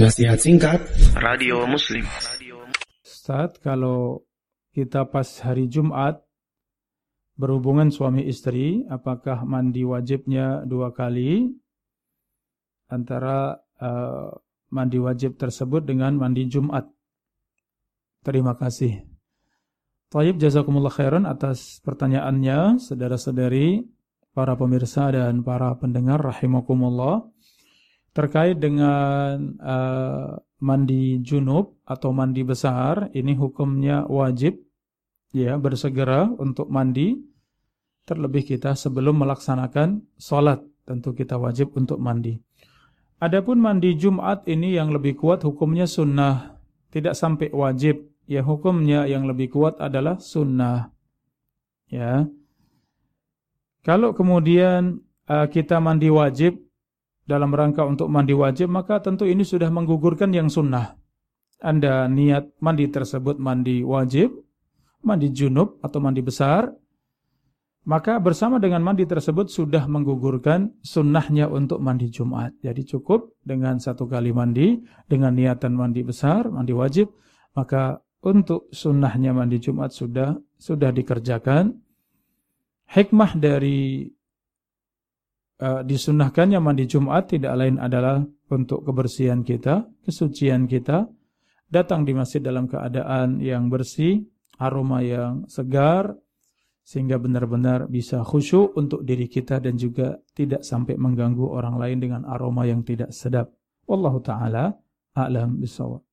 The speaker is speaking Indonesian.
Nasihat singkat Radio Muslim Ustaz, kalau kita pas hari Jumat berhubungan suami istri, apakah mandi wajibnya dua kali antara uh, mandi wajib tersebut dengan mandi Jumat? Terima kasih. Taib jazakumullah khairan atas pertanyaannya, saudara-saudari, para pemirsa dan para pendengar rahimakumullah terkait dengan uh, mandi junub atau mandi besar ini hukumnya wajib ya bersegera untuk mandi. Terlebih kita sebelum melaksanakan sholat tentu kita wajib untuk mandi. Adapun mandi Jumat ini yang lebih kuat hukumnya sunnah tidak sampai wajib. Ya hukumnya yang lebih kuat adalah sunnah ya. Kalau kemudian uh, kita mandi wajib dalam rangka untuk mandi wajib, maka tentu ini sudah menggugurkan yang sunnah. Anda niat mandi tersebut mandi wajib, mandi junub atau mandi besar, maka bersama dengan mandi tersebut sudah menggugurkan sunnahnya untuk mandi Jumat. Jadi cukup dengan satu kali mandi, dengan niatan mandi besar, mandi wajib, maka untuk sunnahnya mandi Jumat sudah sudah dikerjakan. Hikmah dari uh, disunahkannya mandi Jumat tidak lain adalah untuk kebersihan kita, kesucian kita, datang di masjid dalam keadaan yang bersih, aroma yang segar, sehingga benar-benar bisa khusyuk untuk diri kita dan juga tidak sampai mengganggu orang lain dengan aroma yang tidak sedap. Wallahu taala a'lam bisawab.